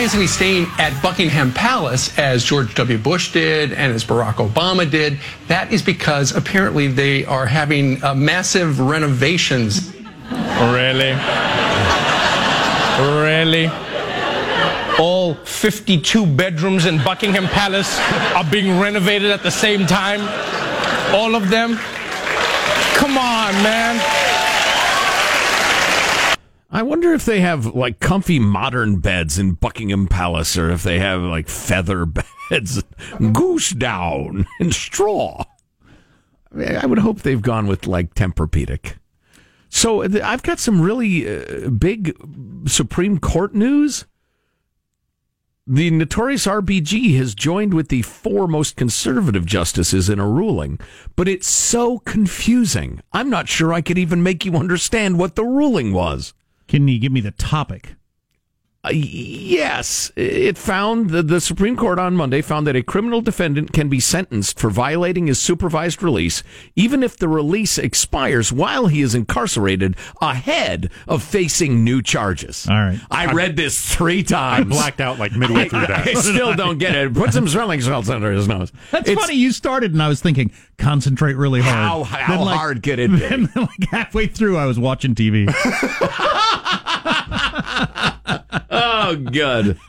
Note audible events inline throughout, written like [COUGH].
Why isn't he staying at Buckingham Palace as George W. Bush did and as Barack Obama did, that is because apparently they are having uh, massive renovations. Really? Really? All 52 bedrooms in Buckingham Palace are being renovated at the same time? All of them? Come on, man. I wonder if they have like comfy modern beds in Buckingham Palace or if they have like feather [LAUGHS] beds, goose down, and straw. I would hope they've gone with like Tempur-Pedic. So I've got some really uh, big Supreme Court news. The notorious RBG has joined with the four most conservative justices in a ruling, but it's so confusing. I'm not sure I could even make you understand what the ruling was. Can you give me the topic? Uh, yes, it found the, the Supreme Court on Monday found that a criminal defendant can be sentenced for violating his supervised release, even if the release expires while he is incarcerated, ahead of facing new charges. All right. I read this three times. I blacked out like midway through that. [LAUGHS] I still don't get it. Put some smelling salts under his nose. That's It's- funny. You started, and I was thinking, concentrate really hard. How- how Then, like- hard could it [LAUGHS] be? Then, like halfway through, I was watching TV. [LAUGHS] Oh, good. [LAUGHS]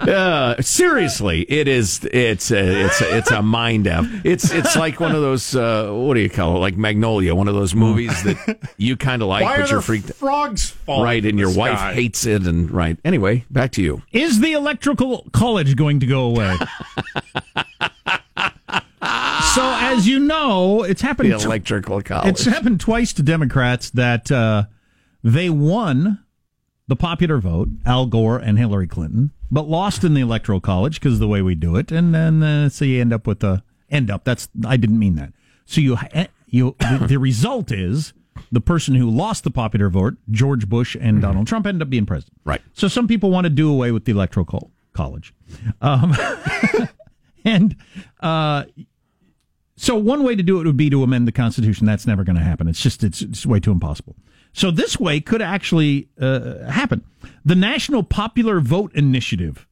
Uh, seriously, it is. It's a, it's a, it's a mind f. It's it's like one of those. Uh, what do you call it? Like Magnolia, one of those movies that you kind of like, Why but are you're there freaked. frogs falling Right, and the your wife hates it, and right. Anyway, back to you. Is the electrical college going to go away? [LAUGHS] so, as you know, it's happened. The electrical college. It's happened twice to Democrats that uh, they won the popular vote, Al Gore and Hillary Clinton, but lost in the electoral college because of the way we do it, and then uh, so you end up with a end up. That's I didn't mean that. So you eh, you [COUGHS] the, the result is the person who lost the popular vote, George Bush and Donald Trump, ended up being president. Right. So some people want to do away with the electoral col- college, um, [LAUGHS] and. Uh, so one way to do it would be to amend the Constitution. That's never going to happen. It's just it's, it's way too impossible. So this way could actually uh, happen. The National Popular Vote Initiative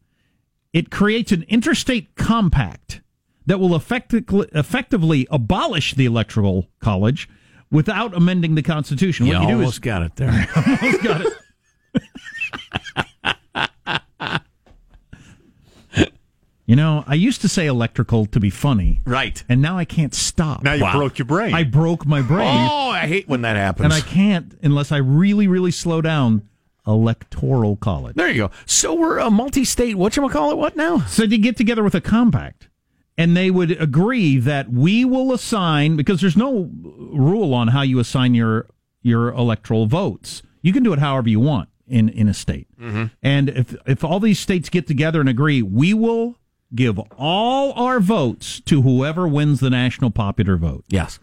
it creates an interstate compact that will effectively effectively abolish the electoral college without amending the Constitution. you What you do almost is got it there. [LAUGHS] almost got it. You know, I used to say electrical to be funny, right. and now I can't stop. Now you Wow. broke your brain. I broke my brain. Oh, I hate when that happens. and I can't unless I really, really slow down electoral college. there you go. So we're a multi-state. What you call it? What now? So to get together with a compact, and they would agree that we will assign because there's no rule on how you assign your your electoral votes. You can do it however you want in in a state. Mm-hmm. And if if all these states get together and agree, we will give all our votes to whoever wins the national popular vote. Yes.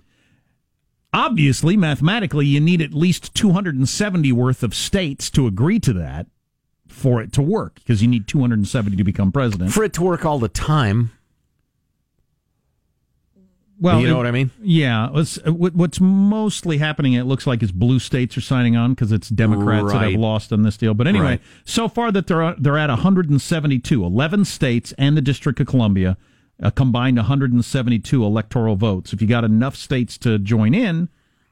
obviously, mathematically, you need at least 270 worth of states to agree to that for it to work because you need 270 to become president. For it to work all the time. Well, you know it- what I mean? Yeah. What's, what's mostly happening, it looks like, is blue states are signing on because it's Democrats that have lost on this deal. But anyway, Right. so far that they're they're at 172, 11 states and the District of Columbia. A combined 172 electoral votes. If you got enough states to join in,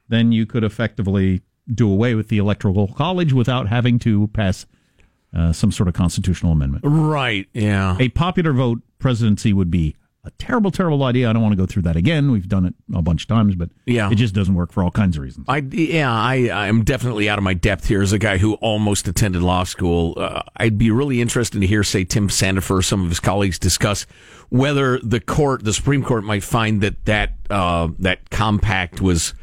then you could effectively do away with the electoral college without having to pass uh, some sort of constitutional amendment. Right. Yeah. A popular vote presidency would be a terrible, terrible idea. I don't want to go through that again. We've done it a bunch of times, but Yeah. it just doesn't work for all kinds of reasons. I yeah, I I'm definitely out of my depth here as a guy who almost attended law school. Uh, I'd be really interested to hear, say, Tim Sandefur, or some of his colleagues discuss whether the court, the Supreme Court, might find that that uh, that compact was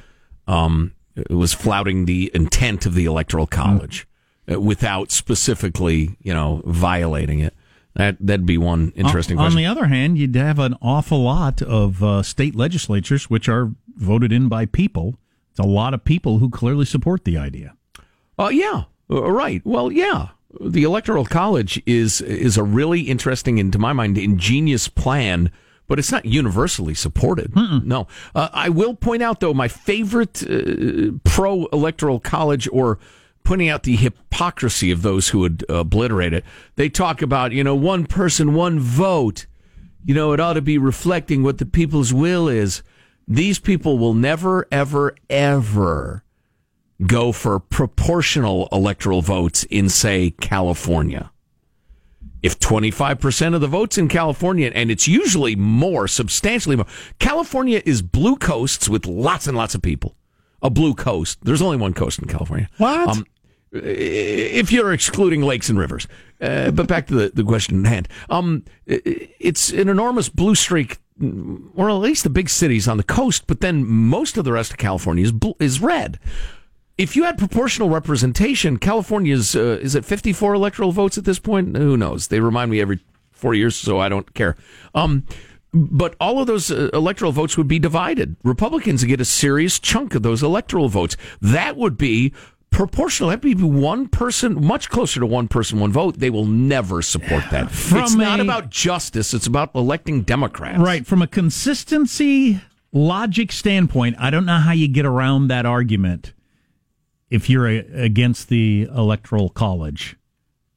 um, was flouting the intent of the Electoral College uh, without specifically, you know, violating it. That that'd be one interesting on, on the other hand, you'd have an awful lot of uh, state legislatures which are voted in by people. It's a lot of people who clearly support the idea. Oh yeah, Uh, right. Well, yeah. The Electoral College is is a really interesting and, to my mind, ingenious plan, but it's not universally supported. No, uh, I will point out though, my favorite uh, pro Electoral College or pointing out the hypocrisy of those who would obliterate it. They talk about, you know, one person, one vote. You know, it ought to be reflecting what the people's will is. These people will never, ever, ever go for proportional electoral votes in, say, California. If 25% of the votes in California, and it's usually more, substantially more, California is blue coasts with lots and lots of people. A blue coast. There's only one coast in California. What? Um, if you're excluding lakes and rivers. Uh, but back to the, the question at hand. Um, it's an enormous blue streak, or at least the big cities on the coast, but then most of the rest of California is, is red if you had proportional representation, California's uh, is it 54 electoral votes at this point? Who knows? They remind me every four years, so I don't care. Um, but all of those uh, electoral votes would be divided. Republicans get a serious chunk of those electoral votes. That would be proportional. That'd be one person, much closer to one person, one vote. They will never support that. [SIGHS] From it's not about justice. It's about electing Democrats. Right. From a consistency logic standpoint, I don't know how you get around that argument if you're a, against the electoral college.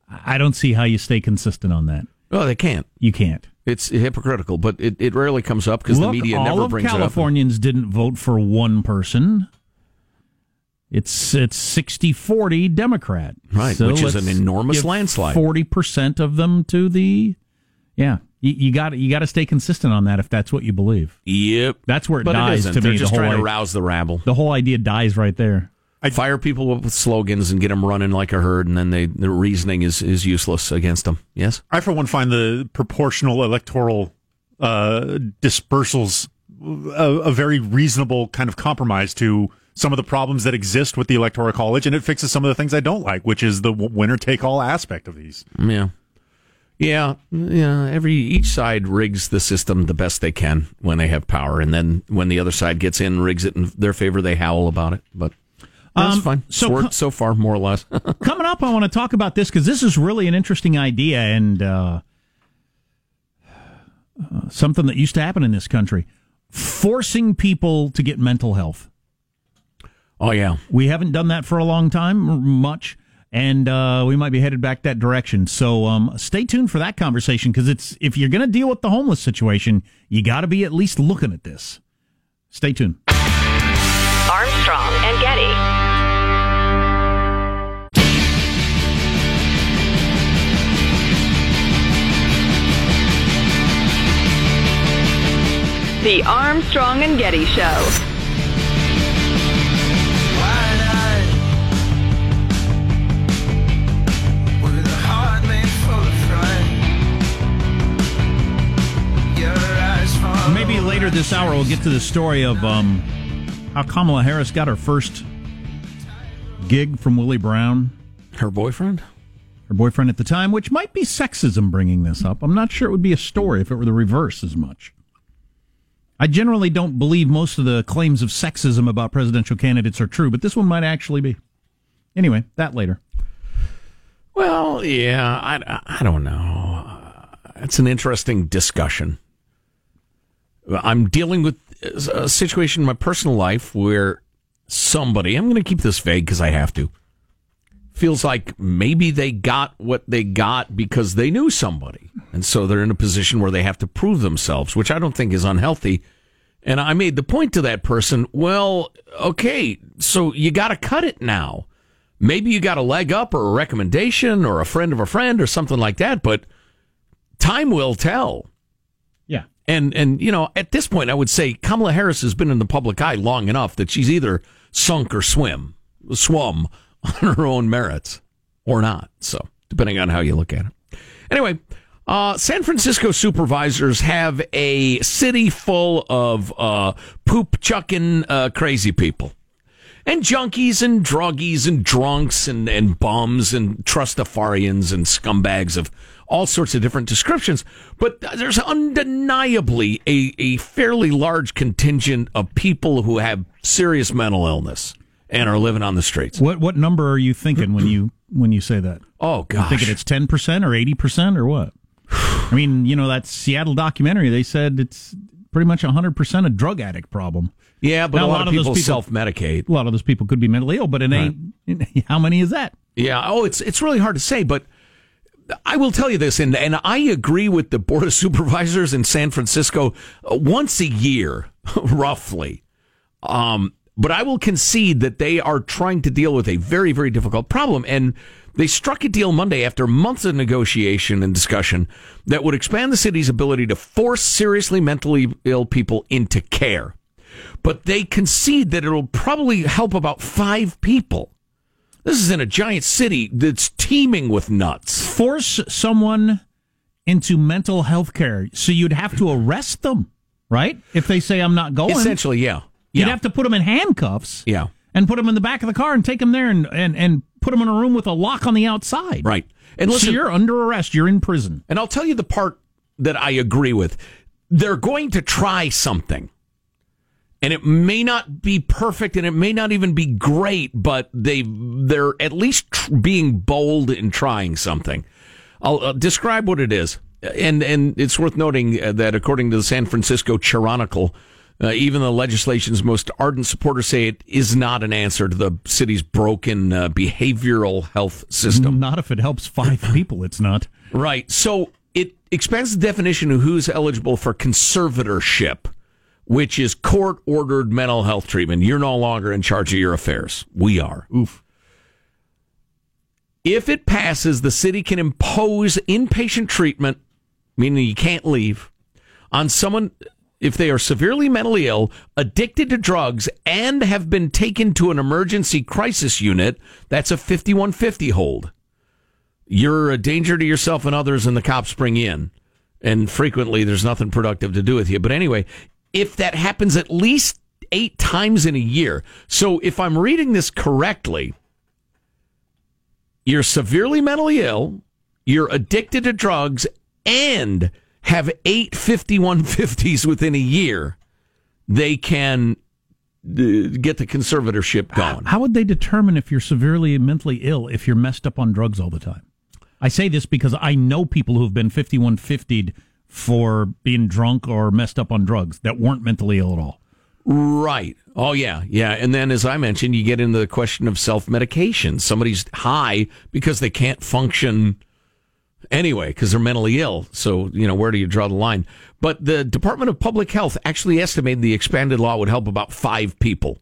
I don't see how you stay consistent on that. Oh, they can't. You can't. It's hypocritical, but it, it rarely comes up because the media never brings Californians didn't vote for one person. It's it's 60-40 Democrat. Right, which is an enormous landslide. Forty percent of them to the yeah. You got you got to stay consistent on that if that's what you believe. Yep. That's where it but dies isn't. to They're me. just the trying whole to rouse the rabble. the whole idea dies right there. I Fire people up with slogans and get them running like a herd, and then they the reasoning is, is useless against them. Yes? I, for one, find the proportional electoral uh, dispersals a, a very reasonable kind of compromise to some of the problems that exist with the electoral college, and it fixes some of the things I don't like, which is the winner take all aspect of these. Yeah. Yeah, yeah. Every each side rigs the system the best they can when they have power, and then when the other side gets in, rigs it in their favor. They howl about it, but that's Um, fine. so So so far, more or less. [LAUGHS] Coming up, I want to talk about this because this is really an interesting idea and uh, uh, something that used to happen in this country: forcing people to get mental health. Oh yeah, We haven't done that for a long time, much, and uh, we might be headed back that direction. So um, stay tuned for that conversation because it's if you're going to deal with the homeless situation, you got to be at least looking at this. Stay tuned. Armstrong and Getty. The Armstrong and Getty Show. This hour we'll get to the story of um, how Kamala Harris got her first gig from Willie Brown, her boyfriend. her boyfriend at the time, which might be sexism bringing this up. I'm not sure it would be a story if it were the reverse as much. I generally don't believe most of the claims of sexism about presidential candidates are true, but this one might actually be. Anyway, that later. Well, yeah, I, I don't know. It's an interesting discussion. I'm dealing with a situation in my personal life where somebody, I'm going to keep this vague because I have to, feels like maybe they got what they got because they knew somebody. And so they're in a position where they have to prove themselves, which I don't think is unhealthy. And I made the point to that person, well, okay, so you got to cut it now. Maybe you got a leg up or a recommendation or a friend of a friend or something like that, but time will tell. And and you know, at this point, I would say Kamala Harris has been in the public eye long enough that she's either sunk or swim, swum [LAUGHS] on her own merits, or not. So, depending on how you look at it. Anyway, uh, San Francisco supervisors have a city full of uh, poop chucking uh, crazy people. And junkies and druggies and drunks and, and bums and trustafarians and scumbags of all sorts of different descriptions. But there's undeniably a, a fairly large contingent of people who have serious mental illness and are living on the streets. What what number are you thinking when you when you say that? Oh, You gosh. thinking it's ten percent or eighty percent or what? I mean, you know that Seattle documentary. They said it's pretty much hundred percent a drug addict problem. yeah, but Now, a lot, of people, those self medicate. A lot of those people could be mentally ill, but it ain't [LAUGHS] How many is that? Yeah. Oh, it's it's really hard to say, but I will tell you this, and and I agree with the board of [LAUGHS] supervisors in San Francisco uh, once a year, [LAUGHS] roughly. Um, but I will concede that they are trying to deal with a very very difficult problem, and they struck a deal Monday after months of negotiation and discussion that would expand the city's ability to force seriously mentally ill people into care. But they concede that it'll probably help about five people. This is in a giant city that's teeming with nuts. Force someone into mental health care. So you'd have to arrest them, right? If they say, I'm not going. Essentially, yeah. You'd have to put them in handcuffs. Yeah. And put them in the back of the car and take them there and, and, and put them in a room with a lock on the outside. Right. And so you're under arrest. You're in prison. and I'll tell you the part that I agree with. They're going to try something. And it may not be perfect and it may not even be great, but they they're at least tr- being bold in trying something. I'll uh, describe what it is. And and it's worth noting uh, that according to the San Francisco Chronicle, uh, even the legislation's most ardent supporters say it is not an answer to the city's broken uh, behavioral health system. Not if it helps five [CLEARS THROAT] people, it's not. Right. So it expands the definition of who's eligible for conservatorship, which is court ordered mental health treatment. You're no longer in charge of your affairs. We are. Oof. If it passes, the city can impose inpatient treatment, meaning you can't leave, on someone if they are severely mentally ill, addicted to drugs, and have been taken to an emergency crisis unit. That's a 5150 hold you're a danger to yourself and others, and the cops bring you in. And frequently, there's nothing productive to do with you. But anyway, if that happens at least eight times in a year, so if I'm reading this correctly, you're severely mentally ill, you're addicted to drugs, and have eight 5150s [LAUGHS] within a year, they can uh, get the conservatorship going. How would they determine if you're severely mentally ill if you're messed up on drugs all the time? I say this because I know people who've been 5150'd for being drunk or messed up on drugs that weren't mentally ill at all. Right. Oh, yeah. Yeah. And then, as I mentioned, you get into the question of self medication. Somebody's high because they can't function anyway because they're mentally ill. So, you know, where do you draw the line? But the Department of Public Health actually estimated the expanded law would help about five people.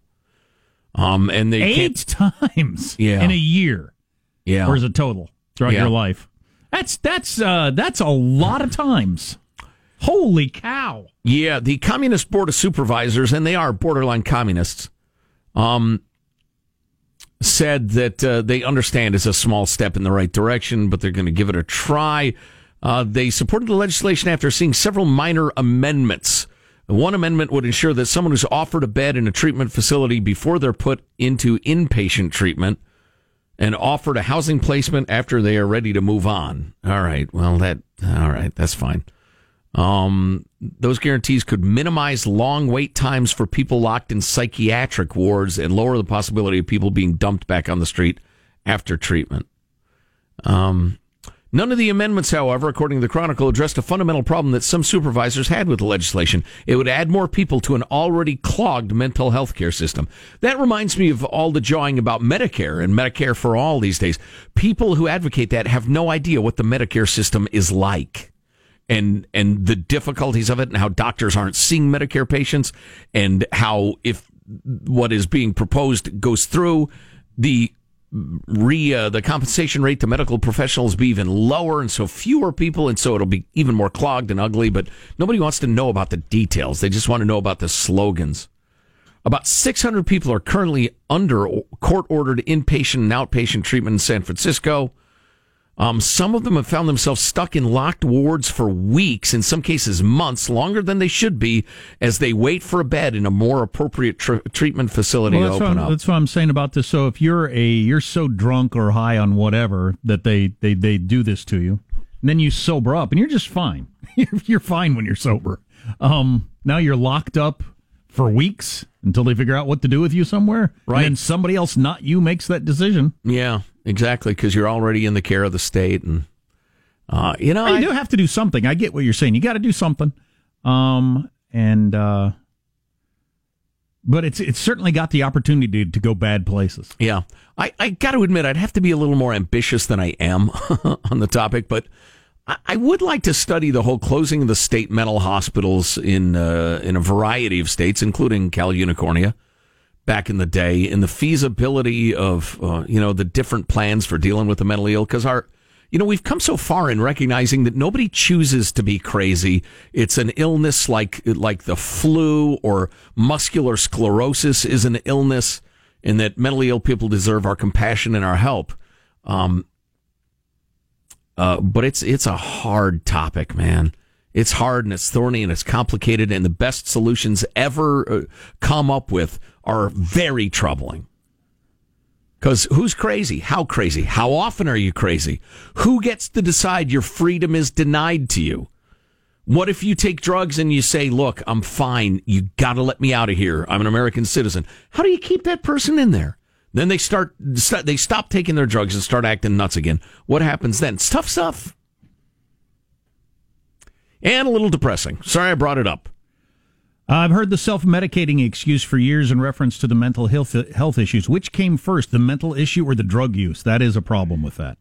Um, and they Eight can't. times Yeah. in a year, Yeah. or is it total throughout Yeah. your life? That's that's uh, that's a lot of times. Holy cow! Yeah, the Communist Board of Supervisors, and they are borderline communists, um, said that uh, they understand it's a small step in the right direction, but they're going to give it a try. Uh, they supported the legislation after seeing several minor amendments. One amendment would ensure that someone who's offered a bed in a treatment facility before they're put into inpatient treatment and offered a housing placement after they are ready to move on. All right, well that all right, that's fine. Um, those guarantees could minimize long wait times for people locked in psychiatric wards and lower the possibility of people being dumped back on the street after treatment. Um, none of the amendments, however, according to the Chronicle, addressed a fundamental problem that some supervisors had with the legislation. It would add more people to an already clogged mental health care system. That reminds me of all the jawing about Medicare and Medicare for all these days. People who advocate that have no idea what the Medicare system is like and and the difficulties of it and how doctors aren't seeing Medicare patients and how if what is being proposed goes through the re uh, the compensation rate to medical professionals be even lower and so fewer people and so it'll be even more clogged and ugly but nobody wants to know about the details. They just want to know about the slogans. About 600 people are currently under court ordered inpatient and outpatient treatment in San Francisco um, some of them have found themselves stuck in locked wards for weeks, in some cases months, longer than they should be, as they wait for a bed in a more appropriate tr- treatment facility Well, to open up. that's what I'm saying about this. So if you're a you're so drunk or high on whatever that they they they do this to you, and then you sober up and you're just fine. [LAUGHS] You're, you're fine when you're sober. Um, now you're locked up for weeks until they figure out what to do with you somewhere. Right. And somebody else, not you, makes that decision. Yeah, exactly, because you're already in the care of the state, and uh, you know, Well, you I- do have to do something. I get what you're saying. You got to do something. Um, and uh, but it's it's certainly got the opportunity to, to go bad places. Yeah. I, I got to admit, I'd have to be a little more ambitious than I am [LAUGHS] on the topic, but I, I would like to study the whole closing of the state mental hospitals in uh, in a variety of states, including Cal Unicornia, back in the day, and the feasibility of uh, you know the different plans for dealing with the mentally ill. Because our you know, we've come so far in recognizing that nobody chooses to be crazy. It's an illness like like the flu or muscular sclerosis is an illness, and that mentally ill people deserve our compassion and our help. Um, uh, but it's it's a hard topic, man. It's hard and it's thorny and it's complicated, and the best solutions ever uh, come up with are very troubling. Because who's crazy? How crazy? How often are you crazy? Who gets to decide your freedom is denied to you? What if you take drugs and you say, look, I'm fine. You got to let me out of here. I'm an American citizen. How do you keep that person in there? Then they start, they stop taking their drugs and start acting nuts again. What happens then? It's tough stuff. And a little depressing. Sorry I brought it up. I've heard the self medicating excuse for years in reference to the mental health, health issues. Which came first, the mental issue or the drug use? That is a problem with that.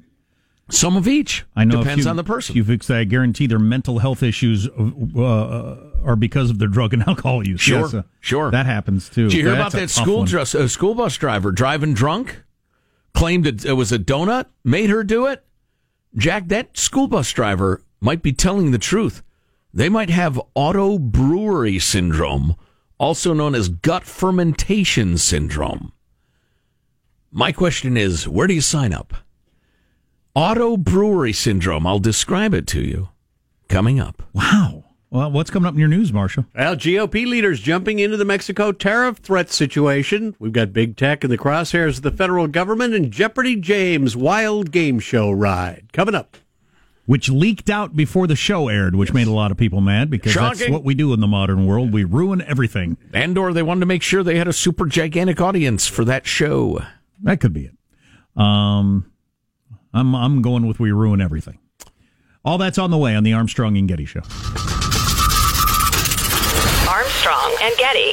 Some of each. I know. Depends you, on the person. You fix that. I guarantee their mental health issues uh, uh, are because of their drug and [LAUGHS] alcohol use. Sure, Yes, uh, sure. That happens too. Did you hear That's about that school dress, uh, school bus driver driving drunk? Claimed it, it was a donut, made her do it. Jack, that school bus driver might be telling the truth. They might have auto brewery syndrome, also known as gut fermentation syndrome. My question is, where do you sign up? Auto brewery syndrome. I'll describe it to you. Coming up. Wow. Well, what's coming up in your news, Marshall? Well, GOP leaders jumping into the Mexico tariff threat situation. We've got big tech in the crosshairs of the federal government and Jeopardy James' wild game show ride. Coming up. Which leaked out before the show aired, which made a lot of people mad because that's what we do in the modern world. We ruin everything. And or they wanted to make sure they had a super gigantic audience for that show. That could be it. Um, I'm I'm going with we ruin everything. All that's on the way on the Armstrong and Getty show. Armstrong and Getty.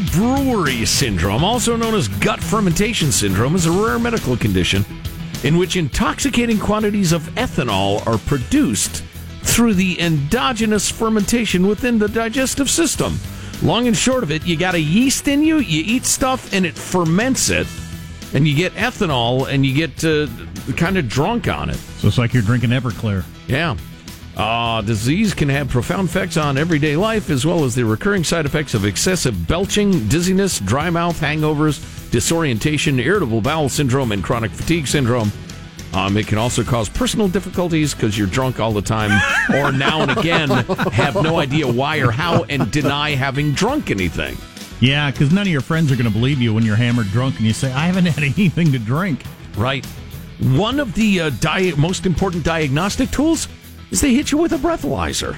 Brewery syndrome, also known as gut fermentation syndrome, is a rare medical condition in which intoxicating quantities of ethanol are produced through the endogenous fermentation within the digestive system. Long and short of it, you got a yeast in you, you eat stuff and it ferments it, and you get ethanol and you get uh, kind of drunk on it. So it's like you're drinking Everclear. Yeah. Uh, disease can have profound effects on everyday life as well as the recurring side effects of excessive belching, dizziness, dry mouth, hangovers, disorientation, irritable bowel syndrome, and chronic fatigue syndrome. Um, it can also cause personal difficulties because you're drunk all the time, or now and again have no idea why or how and deny having drunk anything. Yeah, because none of your friends are going to believe you when you're hammered drunk and you say, I haven't had [LAUGHS] anything to drink. Right. One of the uh, di- most important diagnostic tools is they hit you with a breathalyzer.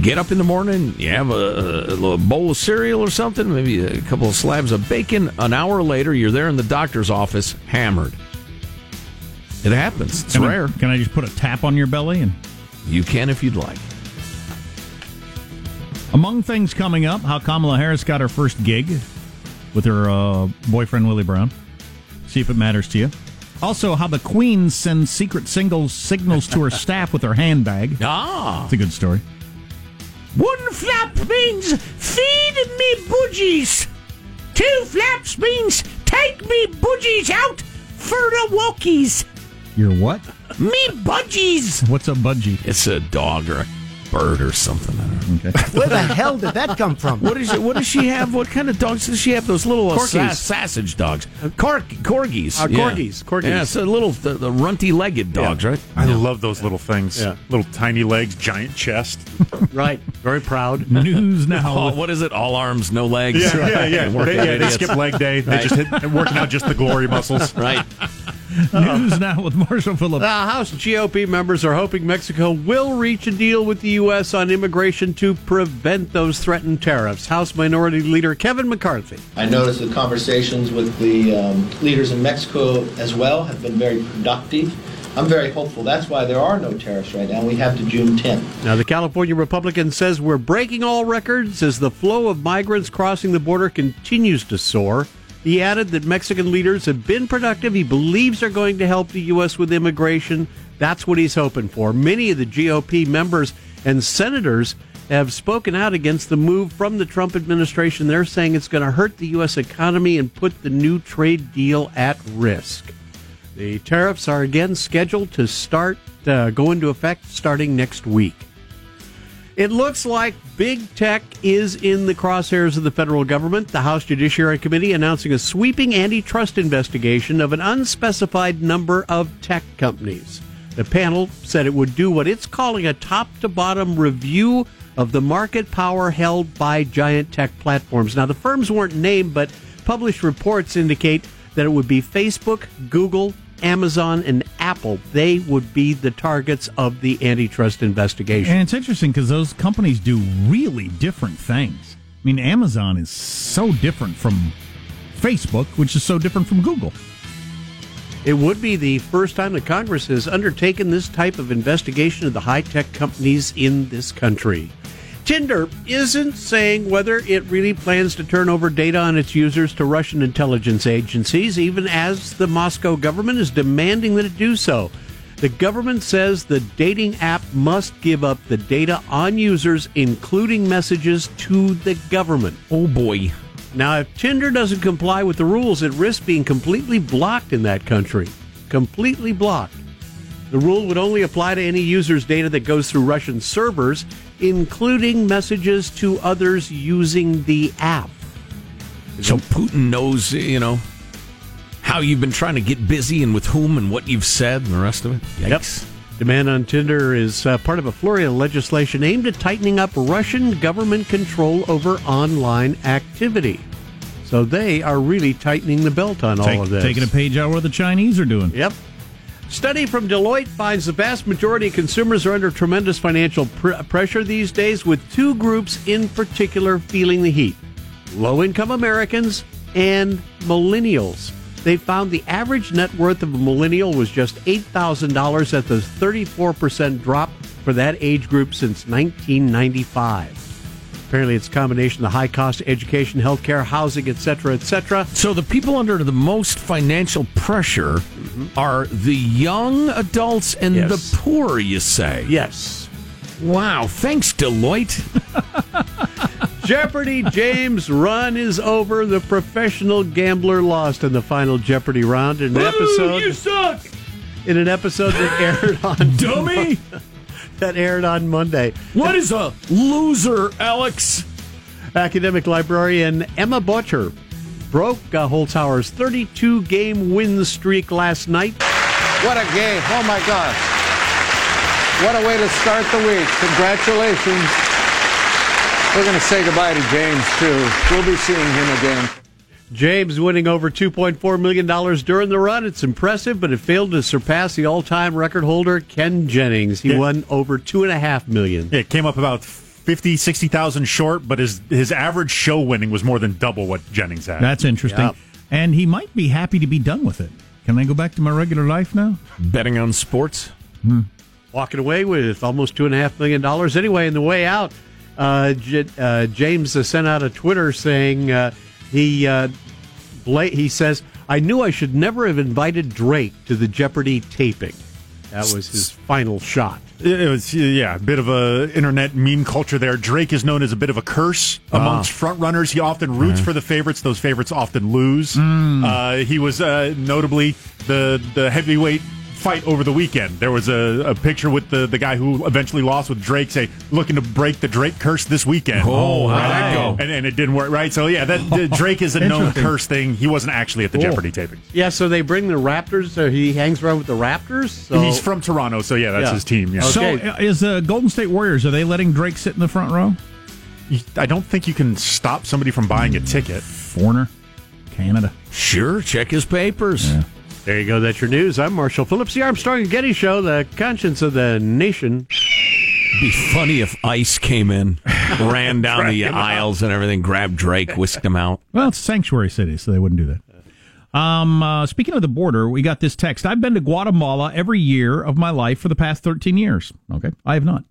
Get up in the morning, you have a, a little bowl of cereal or something, maybe a couple of slabs of bacon. An hour later, you're there in the doctor's office, hammered. It happens. It's Can I- rare. can I just put a tap on your belly? And You can if you'd like. among things coming up, how Kamala Harris got her first gig with her uh, boyfriend Willie Brown. See if it matters to you. Also, how the Queen sends secret singles signals to her [LAUGHS] staff with her handbag. Ah, It's a good story. one flap means feed me budgies. Two flaps means take me budgies out for the walkies. Your what? Me budgies. What's a budgie? It's a dog or bird or something. I. [LAUGHS] Where the hell did that come from? What does she, what does she have? What kind of dogs does she have? Those little uh, sa- sausage dogs, Cor- corgis. Uh, yeah. corgis, corgis. Yeah, so little the, the runty-legged dogs, right? I love those little things. Yeah. Little tiny legs, giant chest. [LAUGHS] Right. Very proud. News now. [LAUGHS] Oh, what is it? All arms, no legs. Yeah, yeah, yeah. They, yeah, they skip leg day. They just hit, working out just the glory muscles. Right. News now with Marshall Phillips. The House GOP members are hoping Mexico will reach a deal with the U.S. on immigration to prevent those threatened tariffs. House Minority Leader Kevin McCarthy. I noticed the conversations with the um, leaders in Mexico as well have been very productive. I'm very hopeful. That's why there are no tariffs right now. We have to June 10th. Now, the California Republican says we're breaking all records as the flow of migrants crossing the border continues to soar. He added that Mexican leaders have been productive. He believes they're going to help the U.S. with immigration. That's what he's hoping for. Many of the GOP members and senators have spoken out against the move from the Trump administration. They're saying it's going to hurt the U.S. economy and put the new trade deal at risk. The tariffs are again scheduled to start uh, go into effect starting next week. It looks like big tech is in the crosshairs of the federal government. The House Judiciary Committee announcing a sweeping antitrust investigation of an unspecified number of tech companies. The panel said it would do what it's calling a top to bottom review of the market power held by giant tech platforms. Now, the firms weren't named, but published reports indicate that it would be Facebook, Google, Amazon, and Apple. They would be the targets of the antitrust investigation. And it's interesting because those companies do really different things. I mean, Amazon is so different from Facebook, which is so different from Google. It would be the first time that Congress has undertaken this type of investigation of the high tech companies in this country. Tinder isn't saying whether it really plans to turn over data on its users to Russian intelligence agencies, even as the Moscow government is demanding that it do so. The government says the dating app must give up the data on users, including messages, to the government. Oh boy. Now, if Tinder doesn't comply with the rules, it risks being completely blocked in that country. Completely blocked. The rule would only apply to any user's data that goes through Russian servers, including messages to others using the app. So Putin knows, you know, how you've been trying to get busy and with whom and what you've said and the rest of it. Yikes. Demand on Tinder is uh, part of a flurry of legislation aimed at tightening up Russian government control over online activity. So they are really tightening the belt on all of this. Taking a page out of what the Chinese are doing. Yep. Study from Deloitte finds the vast majority of consumers are under tremendous financial pr- pressure these days, with two groups in particular feeling the heat low income Americans and millennials. They found the average net worth of a millennial was just $8,000. at the 34% drop for that age group since 1995. Apparently, it's a combination of the high cost of education, healthcare, housing, etc., etc. So the people under the most financial pressure mm-hmm. are the young adults and Yes. the poor, you say? Yes. Wow. Thanks, Deloitte. [LAUGHS] Jeopardy James run is over. The professional gambler lost in the final Jeopardy round in an episode. you suck. In an episode that aired on Dummy. [LAUGHS] that aired on Monday. What is a loser, Alex? Academic librarian Emma Boettcher broke uh, Holzhauer's 32 game win streak last night. What a game. Oh my gosh. What a way to start the week. Congratulations. We're going to say goodbye to James, too. We'll be seeing him again. James winning over $2.4 million during the run. It's impressive, but it failed to surpass the all time record holder, Ken Jennings. He Yeah. won over $2.5 million. It came up about 50, 60,000 short, but his his average show winning was more than double what Jennings had. That's interesting. Yep. And he might be happy to be done with it. Can I go back to my regular life now? Betting on sports. walking away with almost two and a half million dollars. Anyway, in the way out, uh, J- uh, James uh, sent out a Twitter saying uh, he uh, bla- he says, "I knew I should never have invited Drake to the Jeopardy taping." That was his final shot. It was yeah, a bit of a internet meme culture there. Drake is known as a bit of a curse amongst front runners. He often roots for the favorites; those favorites often lose. Uh, he was uh, notably the the heavyweight fight over the weekend. There was a, a picture with the, the guy who eventually lost with Drake, say looking to break the Drake curse this weekend. Oh, how'd that go? And, and it didn't work, right? So yeah, that the [LAUGHS] Drake is a known curse thing. He wasn't actually at the Cool. Jeopardy taping. Yeah, so they bring the Raptors. So he hangs around with the Raptors. So He's from Toronto, so yeah, that's Yeah. his team. Yeah. So Okay. uh, is the Golden State Warriors? Are they letting Drake sit in the front row? I don't think you can stop somebody from buying a ticket. Foreigner, Canada. Sure, check his papers. There you go. That's your news. I'm Marshall Phillips, the Armstrong and Getty Show, the conscience of the nation. Be funny if ICE came in, [LAUGHS] ran down the aisles and everything, grabbed Drake, whisked him out. Well, it's a sanctuary city, so they wouldn't do that. Um, uh, speaking of the border, we got this text. I've been to Guatemala every year of my life for the past 13 years. Okay, I have not.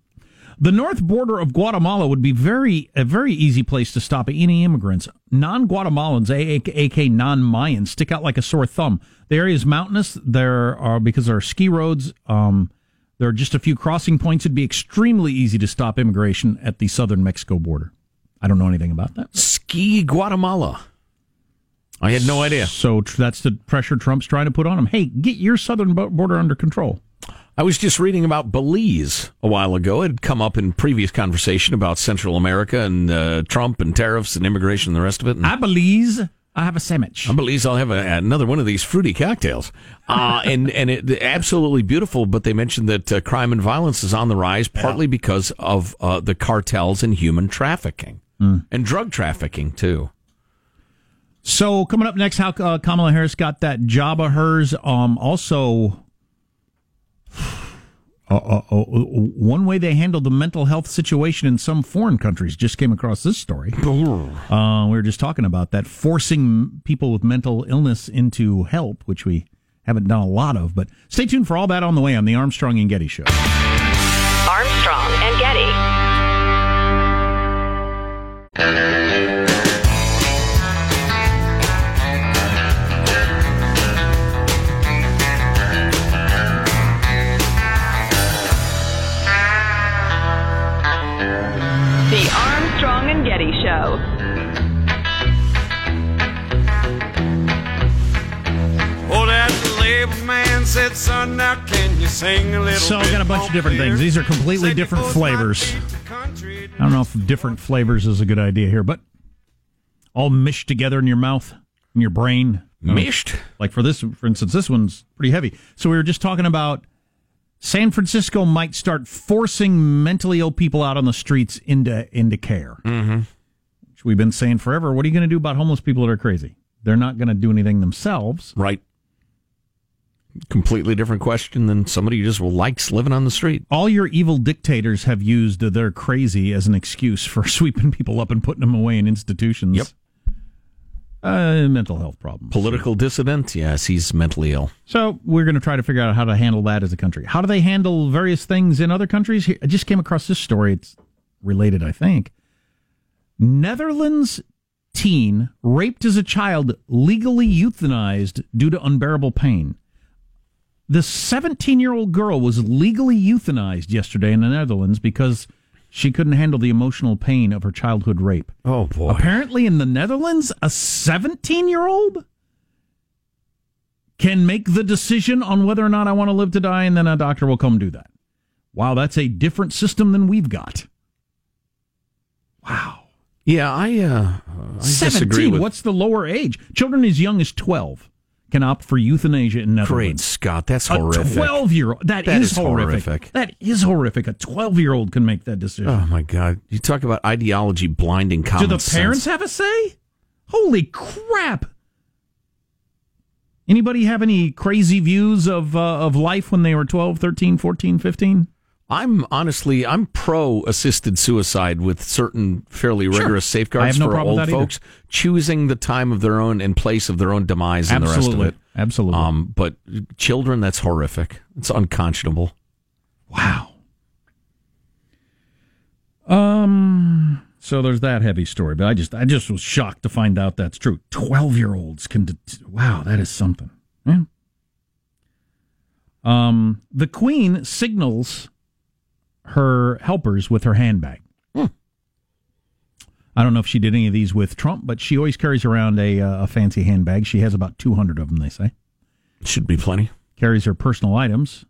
The north border of Guatemala would be very a very easy place to stop any immigrants. Non-Guatemalans, aka non-Mayans, stick out like a sore thumb. The area is mountainous. There are because there are ski roads. Um, there are just a few crossing points. It'd be extremely easy to stop immigration at the southern Mexico border. I don't know anything about that. Ski Guatemala. I had no idea. So tr- that's the pressure Trump's trying to put on him. Hey, get your southern border under control. I was just reading about Belize a while ago. It had come up in previous conversation about Central America and uh, Trump and tariffs and immigration and the rest of it. And I believe I have a sandwich. I Belize I'll have a, another one of these fruity cocktails. Uh, [LAUGHS] and and it, absolutely beautiful. But they mentioned that uh, crime and violence is on the rise, partly because of uh, the cartels and human trafficking and drug trafficking too. So coming up next, how uh, Kamala Harris got that job of hers. Um, also, uh, uh, uh, one way they handled the mental health situation in some foreign countries. Just came across this story. [LAUGHS] Uh, we were just talking about that, forcing people with mental illness into help, which we haven't done a lot of. But stay tuned for all that on the way on the Armstrong and Getty Show. Armstrong and Getty. Armstrong and Getty Show. Oh, that label man said, son, now can you sing a little So I bit got a bunch of different things. These are completely Said different flavors. leave the country. I don't know if different flavors is a good idea here, but all mished together in your mouth, in your brain. Mished? Like for this, for instance, this one's pretty heavy. So we were just talking about San Francisco might start forcing mentally ill people out on the streets into into care. Mm-hmm. Which we've been saying forever. What are you going to do about homeless people that are crazy? They're not going to do anything themselves. Right. Completely different question than somebody who just likes living on the street. All your evil dictators have used they're crazy as an excuse for [LAUGHS] sweeping people up and putting them away in institutions. Yep. Uh, mental health problems. Political dissident, yes, he's mentally ill. So we're going to try to figure out how to handle that as a country. How do they handle various things in other countries? I just came across this story. It's related, I think. Netherlands teen raped as a child, legally euthanized due to unbearable pain. The 17 year old girl was legally euthanized yesterday in the Netherlands because she couldn't handle the emotional pain of her childhood rape. Oh boy. Apparently, in the Netherlands, a 17 year old can make the decision on whether or not I want to live to die, and then a doctor will come do that. Wow, that's a different system than we've got. Wow. Yeah, I uh I disagree 17. with What's the lower age? Children as young as 12 can opt for euthanasia in Netherlands. Great Scott, that's horrific. A 12 year old. That is, is horrific. horrific. That is horrific. A 12 year old can make that decision. Oh my God! You talk about ideology blinding common Do the sense. parents have a say? Holy crap! Anybody have any crazy views of uh, of life when they were 12, 13, 14, 15? I'm honestly, I'm pro assisted suicide with certain fairly rigorous I safeguards no for old that either. folks choosing the time of their own and place of their own demise and the rest of Absolutely. it. Absolutely. Um, but children, that's horrific. It's unconscionable. Wow. Um. So there's that heavy story, but I just I just was shocked to find out that's true. Twelve year olds can. Det- wow, that is something. Yeah. Um. The Queen signals her helpers with her handbag. I don't know if she did any of these with Trump, but she always carries around a uh, a fancy handbag. She has about two hundred of them. They say. Should be plenty. carries her personal items.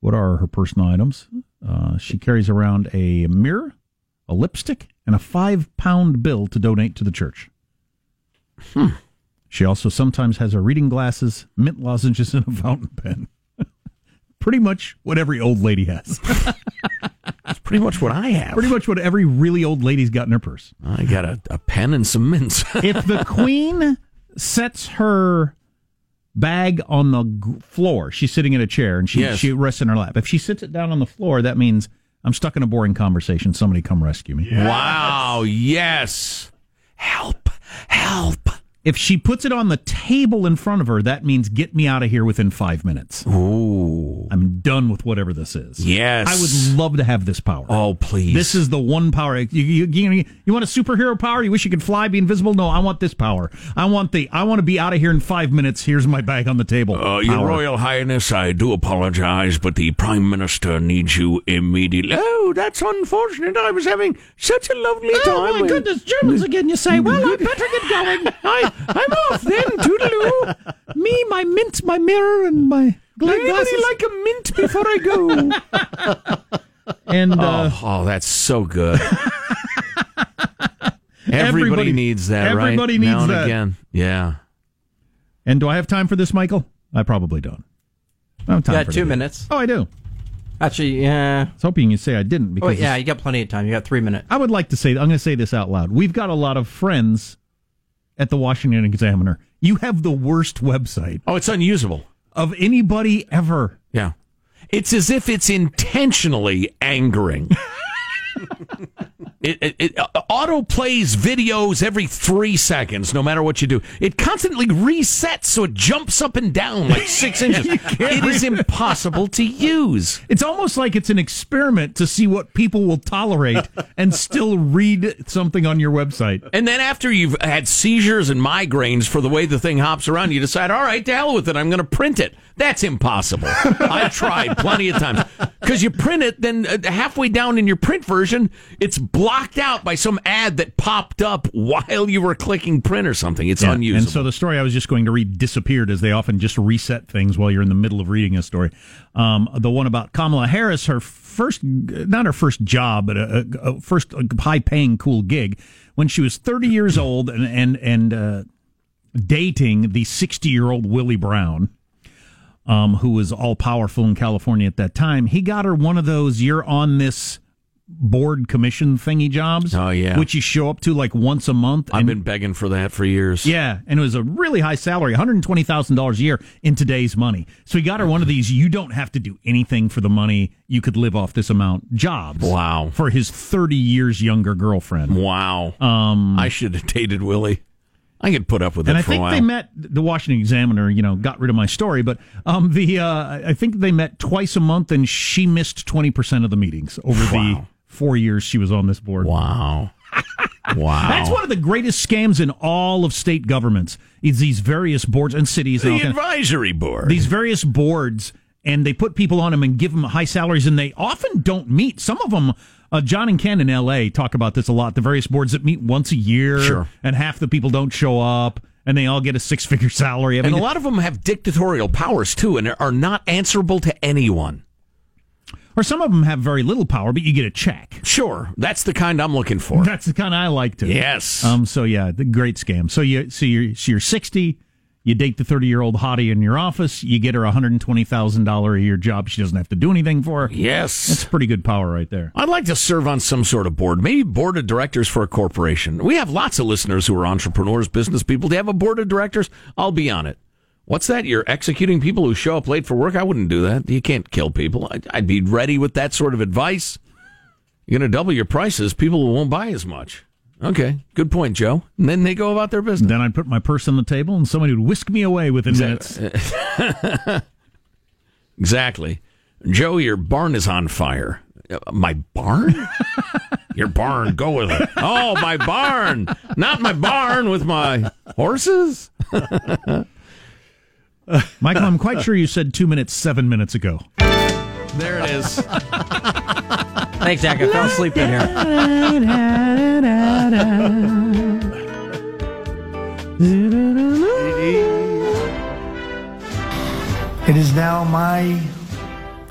What are her personal items? Uh, she carries around a mirror, a lipstick, and a five pound bill to donate to the church. Hmm. She also sometimes has her reading glasses, mint lozenges, and a fountain pen. Pretty much what every old lady has. [LAUGHS] That's pretty much what I have. pretty much what every really old lady's got in her purse. I got a, a pen and some mints. [LAUGHS] if the queen sets her bag on the g- floor, she's sitting in a chair and she Yes. she rests in her lap. If she sits it down on the floor, that means I'm stuck in a boring conversation. Somebody come rescue me. Wow, yes. Help, help. If she puts it on the table in front of her, that means get me out of here within five minutes. Ooh. I'm done with whatever this is. Yes. I would love to have this power. Oh, please. This is the one power. You, you, you, you want a superhero power? You wish you could fly, be invisible? No, I want this power. I want the. I want to be out of here in five minutes. Here's my bag on the table. Uh, Your Power. Royal Highness, I do apologize, but the Prime Minister needs you immediately. Oh, that's unfortunate. I was having such a lovely time. Oh my goodness, Germans again! You say? Well, I better get going. [LAUGHS] I, I'm off then. Toodaloo. Me, my mint, my mirror, and my Anybody glasses. like a mint before I go? [LAUGHS] and uh, oh, oh, that's so good. [LAUGHS] Everybody, Everybody- needs that, right? everybody Now needs and that. again. Yeah. and do I have time for this, Michael? I probably don't. I don't have time You got for two minutes. Oh, I do. Actually, yeah. I was hoping you'd say I didn't Oh, because yeah, you got plenty of time. You got three minutes. I would like to say, I'm going to say this out loud. We've got a lot of friends at the Washington Examiner. You have the worst website Oh, it's unusable. of anybody ever. Yeah. It's as if it's intentionally angering. [LAUGHS] it, it, it auto plays videos every three seconds, no matter what you do. It constantly resets, so it jumps up and down like six [LAUGHS] inches. it is impossible to use. It's almost like it's an experiment to see what people will tolerate [LAUGHS] and still read something on your website. And then after you've had seizures and migraines for the way the thing hops around, you decide, all right, to hell with it. I'm going to print it. That's impossible. [LAUGHS] I've tried plenty of times. Because you print it, then uh, halfway down in your print version, it's blocked out by some ad that popped up while you were clicking print or something. It's Yeah, unusable. And so the story I was just going to read disappeared as they often just reset things while you're in the middle of reading a story. Um, the one about Kamala Harris, her first, not her first job, but a, a, first high paying cool gig when she was 30 years old and, and, and, uh, dating the 60 year old Willie Brown. Um, who was all powerful in California at that time? He got her one of those "you're on this board commission thingy jobs." Oh, yeah. which you show up to like once a month. I've and- been begging for that for years. yeah, and it was a really high salary, one hundred twenty thousand dollars a year in today's money. So he got her one of these. You don't have to do anything for the money. You could live off this amount. Jobs. Wow. For his thirty years younger girlfriend. Wow. Um, I should have dated Willie. I could put up with and it I for a think they met. The Washington Examiner, you know, got rid of my story, but um, the uh, I think they met twice a month, and she missed twenty percent of the meetings over the Wow. Four years she was on this board. wow. [LAUGHS] wow. That's one of the greatest scams in all of state governments. Is these various boards and cities and all the kind of- advisory board. these various boards and they put people on them and give them high salaries and they often don't meet some of them uh, john and ken in la talk about this a lot the various boards that meet once a year Sure. and half the people don't show up and they all get a six-figure [LAUGHS] salary I and a lot of them have dictatorial powers too, and are not answerable to anyone. Or some of them have very little power but you get a check Sure, that's the kind I'm looking for. that's the kind i like to Yes. um so yeah the great scam so you so you're so you're 60 you date the 30 year old hottie in your office you get her a $120000 a year job she doesn't have to do anything for yes. that's pretty good power right there I'd like to serve on some sort of board, maybe board of directors for a corporation. We have lots of listeners who are entrepreneurs, business people. Do you have a board of directors? I'll be on it. What's that? You're executing people who show up late for work? I wouldn't do that. You can't kill people. I'd, I'd be ready with that sort of advice. You're going to double your prices, people won't buy as much. Okay, good point, Joe. And then they go about their business. Then I'd put my purse on the table and somebody would whisk me away within minutes. [LAUGHS] Exactly. Joe, your barn is on fire. Uh, My barn? [LAUGHS] your barn, go with it. Oh, my barn. Not my barn with my horses. [LAUGHS] [LAUGHS] Michael, I'm quite sure you said two minutes, seven minutes ago. There it is. [LAUGHS] Thanks, Zach. I fell asleep in here. It It is now my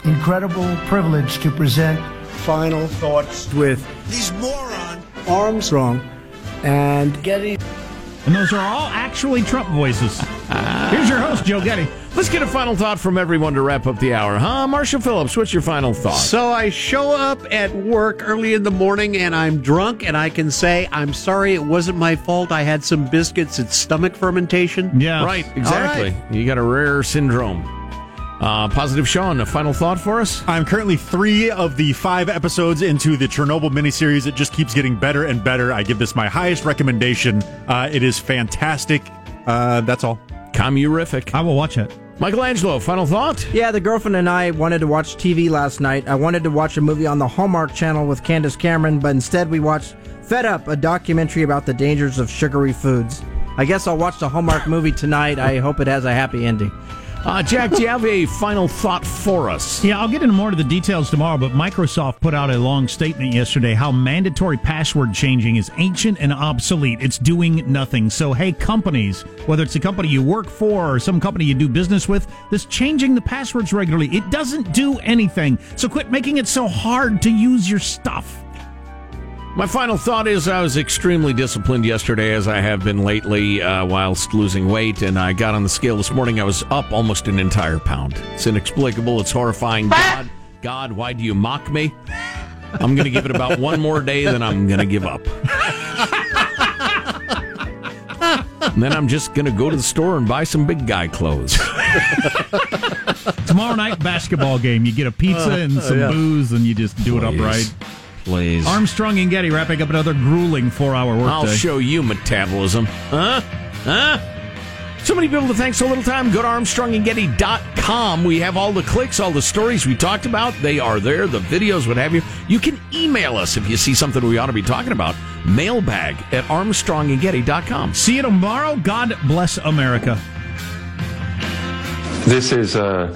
incredible privilege to present final thoughts with these moron Armstrong and Getty. And those are all actually Trump voices. Here's your host, Joe Getty. Let's get a final thought from everyone to wrap up the hour, huh? Marshall Phillips, what's your final thought? So I show up at work early in the morning and I'm drunk and I can say, I'm sorry, it wasn't my fault. I had some biscuits. It's stomach fermentation. Yeah. Right, exactly. You got a rare syndrome. Uh, Positive Sean, a final thought for us? I'm currently three of the five episodes into the Chernobyl miniseries. It just keeps getting better and better. I give this my highest recommendation. Uh, it is fantastic. Uh, that's all. Commurific. I will watch it. Michael Angelo, final thought? Yeah, the girlfriend and I wanted to watch TV last night. I wanted to watch a movie on the Hallmark Channel with Candace Cameron, but instead we watched Fed Up, a documentary about the dangers of sugary foods. I guess I'll watch the Hallmark movie tonight. I hope it has a happy ending. Uh, Jack, do you have a final thought for us? Yeah, I'll get into more of the details tomorrow, but Microsoft put out a long statement yesterday how mandatory password changing is ancient and obsolete. It's doing nothing. So, hey, companies, whether it's a company you work for or some company you do business with, this changing the passwords regularly, it doesn't do anything. So, quit making it so hard to use your stuff. My final thought is I was extremely disciplined yesterday, as I have been lately, uh, whilst losing weight. And I got on the scale this morning. I was up almost an entire pound. It's inexplicable. It's horrifying. God, God, why do you mock me? I'm going to give it about [LAUGHS] one more day, then I'm going to give up. and then I'm just going to go to the store and buy some big guy clothes. [LAUGHS] Tomorrow night, basketball game. You get a pizza Uh, and some yeah. booze, and you just do it upright. Please. Armstrong and Getty wrapping up another grueling four-hour workday. I'll show you metabolism. Huh? Huh? So many people to thank so little time. Go to ArmstrongandGetty.com. We have all the clicks, all the stories we talked about. They are there, the videos, what have you. You can email us if you see something we ought to be talking about. Mailbag at ArmstrongandGetty.com. See you tomorrow. God bless America. This is a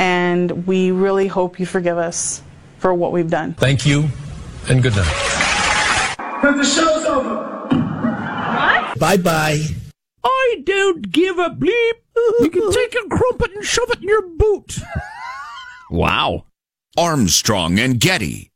and we really hope you forgive us for what we've done. Thank you, and good night. Because the show's over. What? Bye bye. I don't give a bleep. You can take a crumpet and shove it in your boot. Wow. Armstrong and Getty.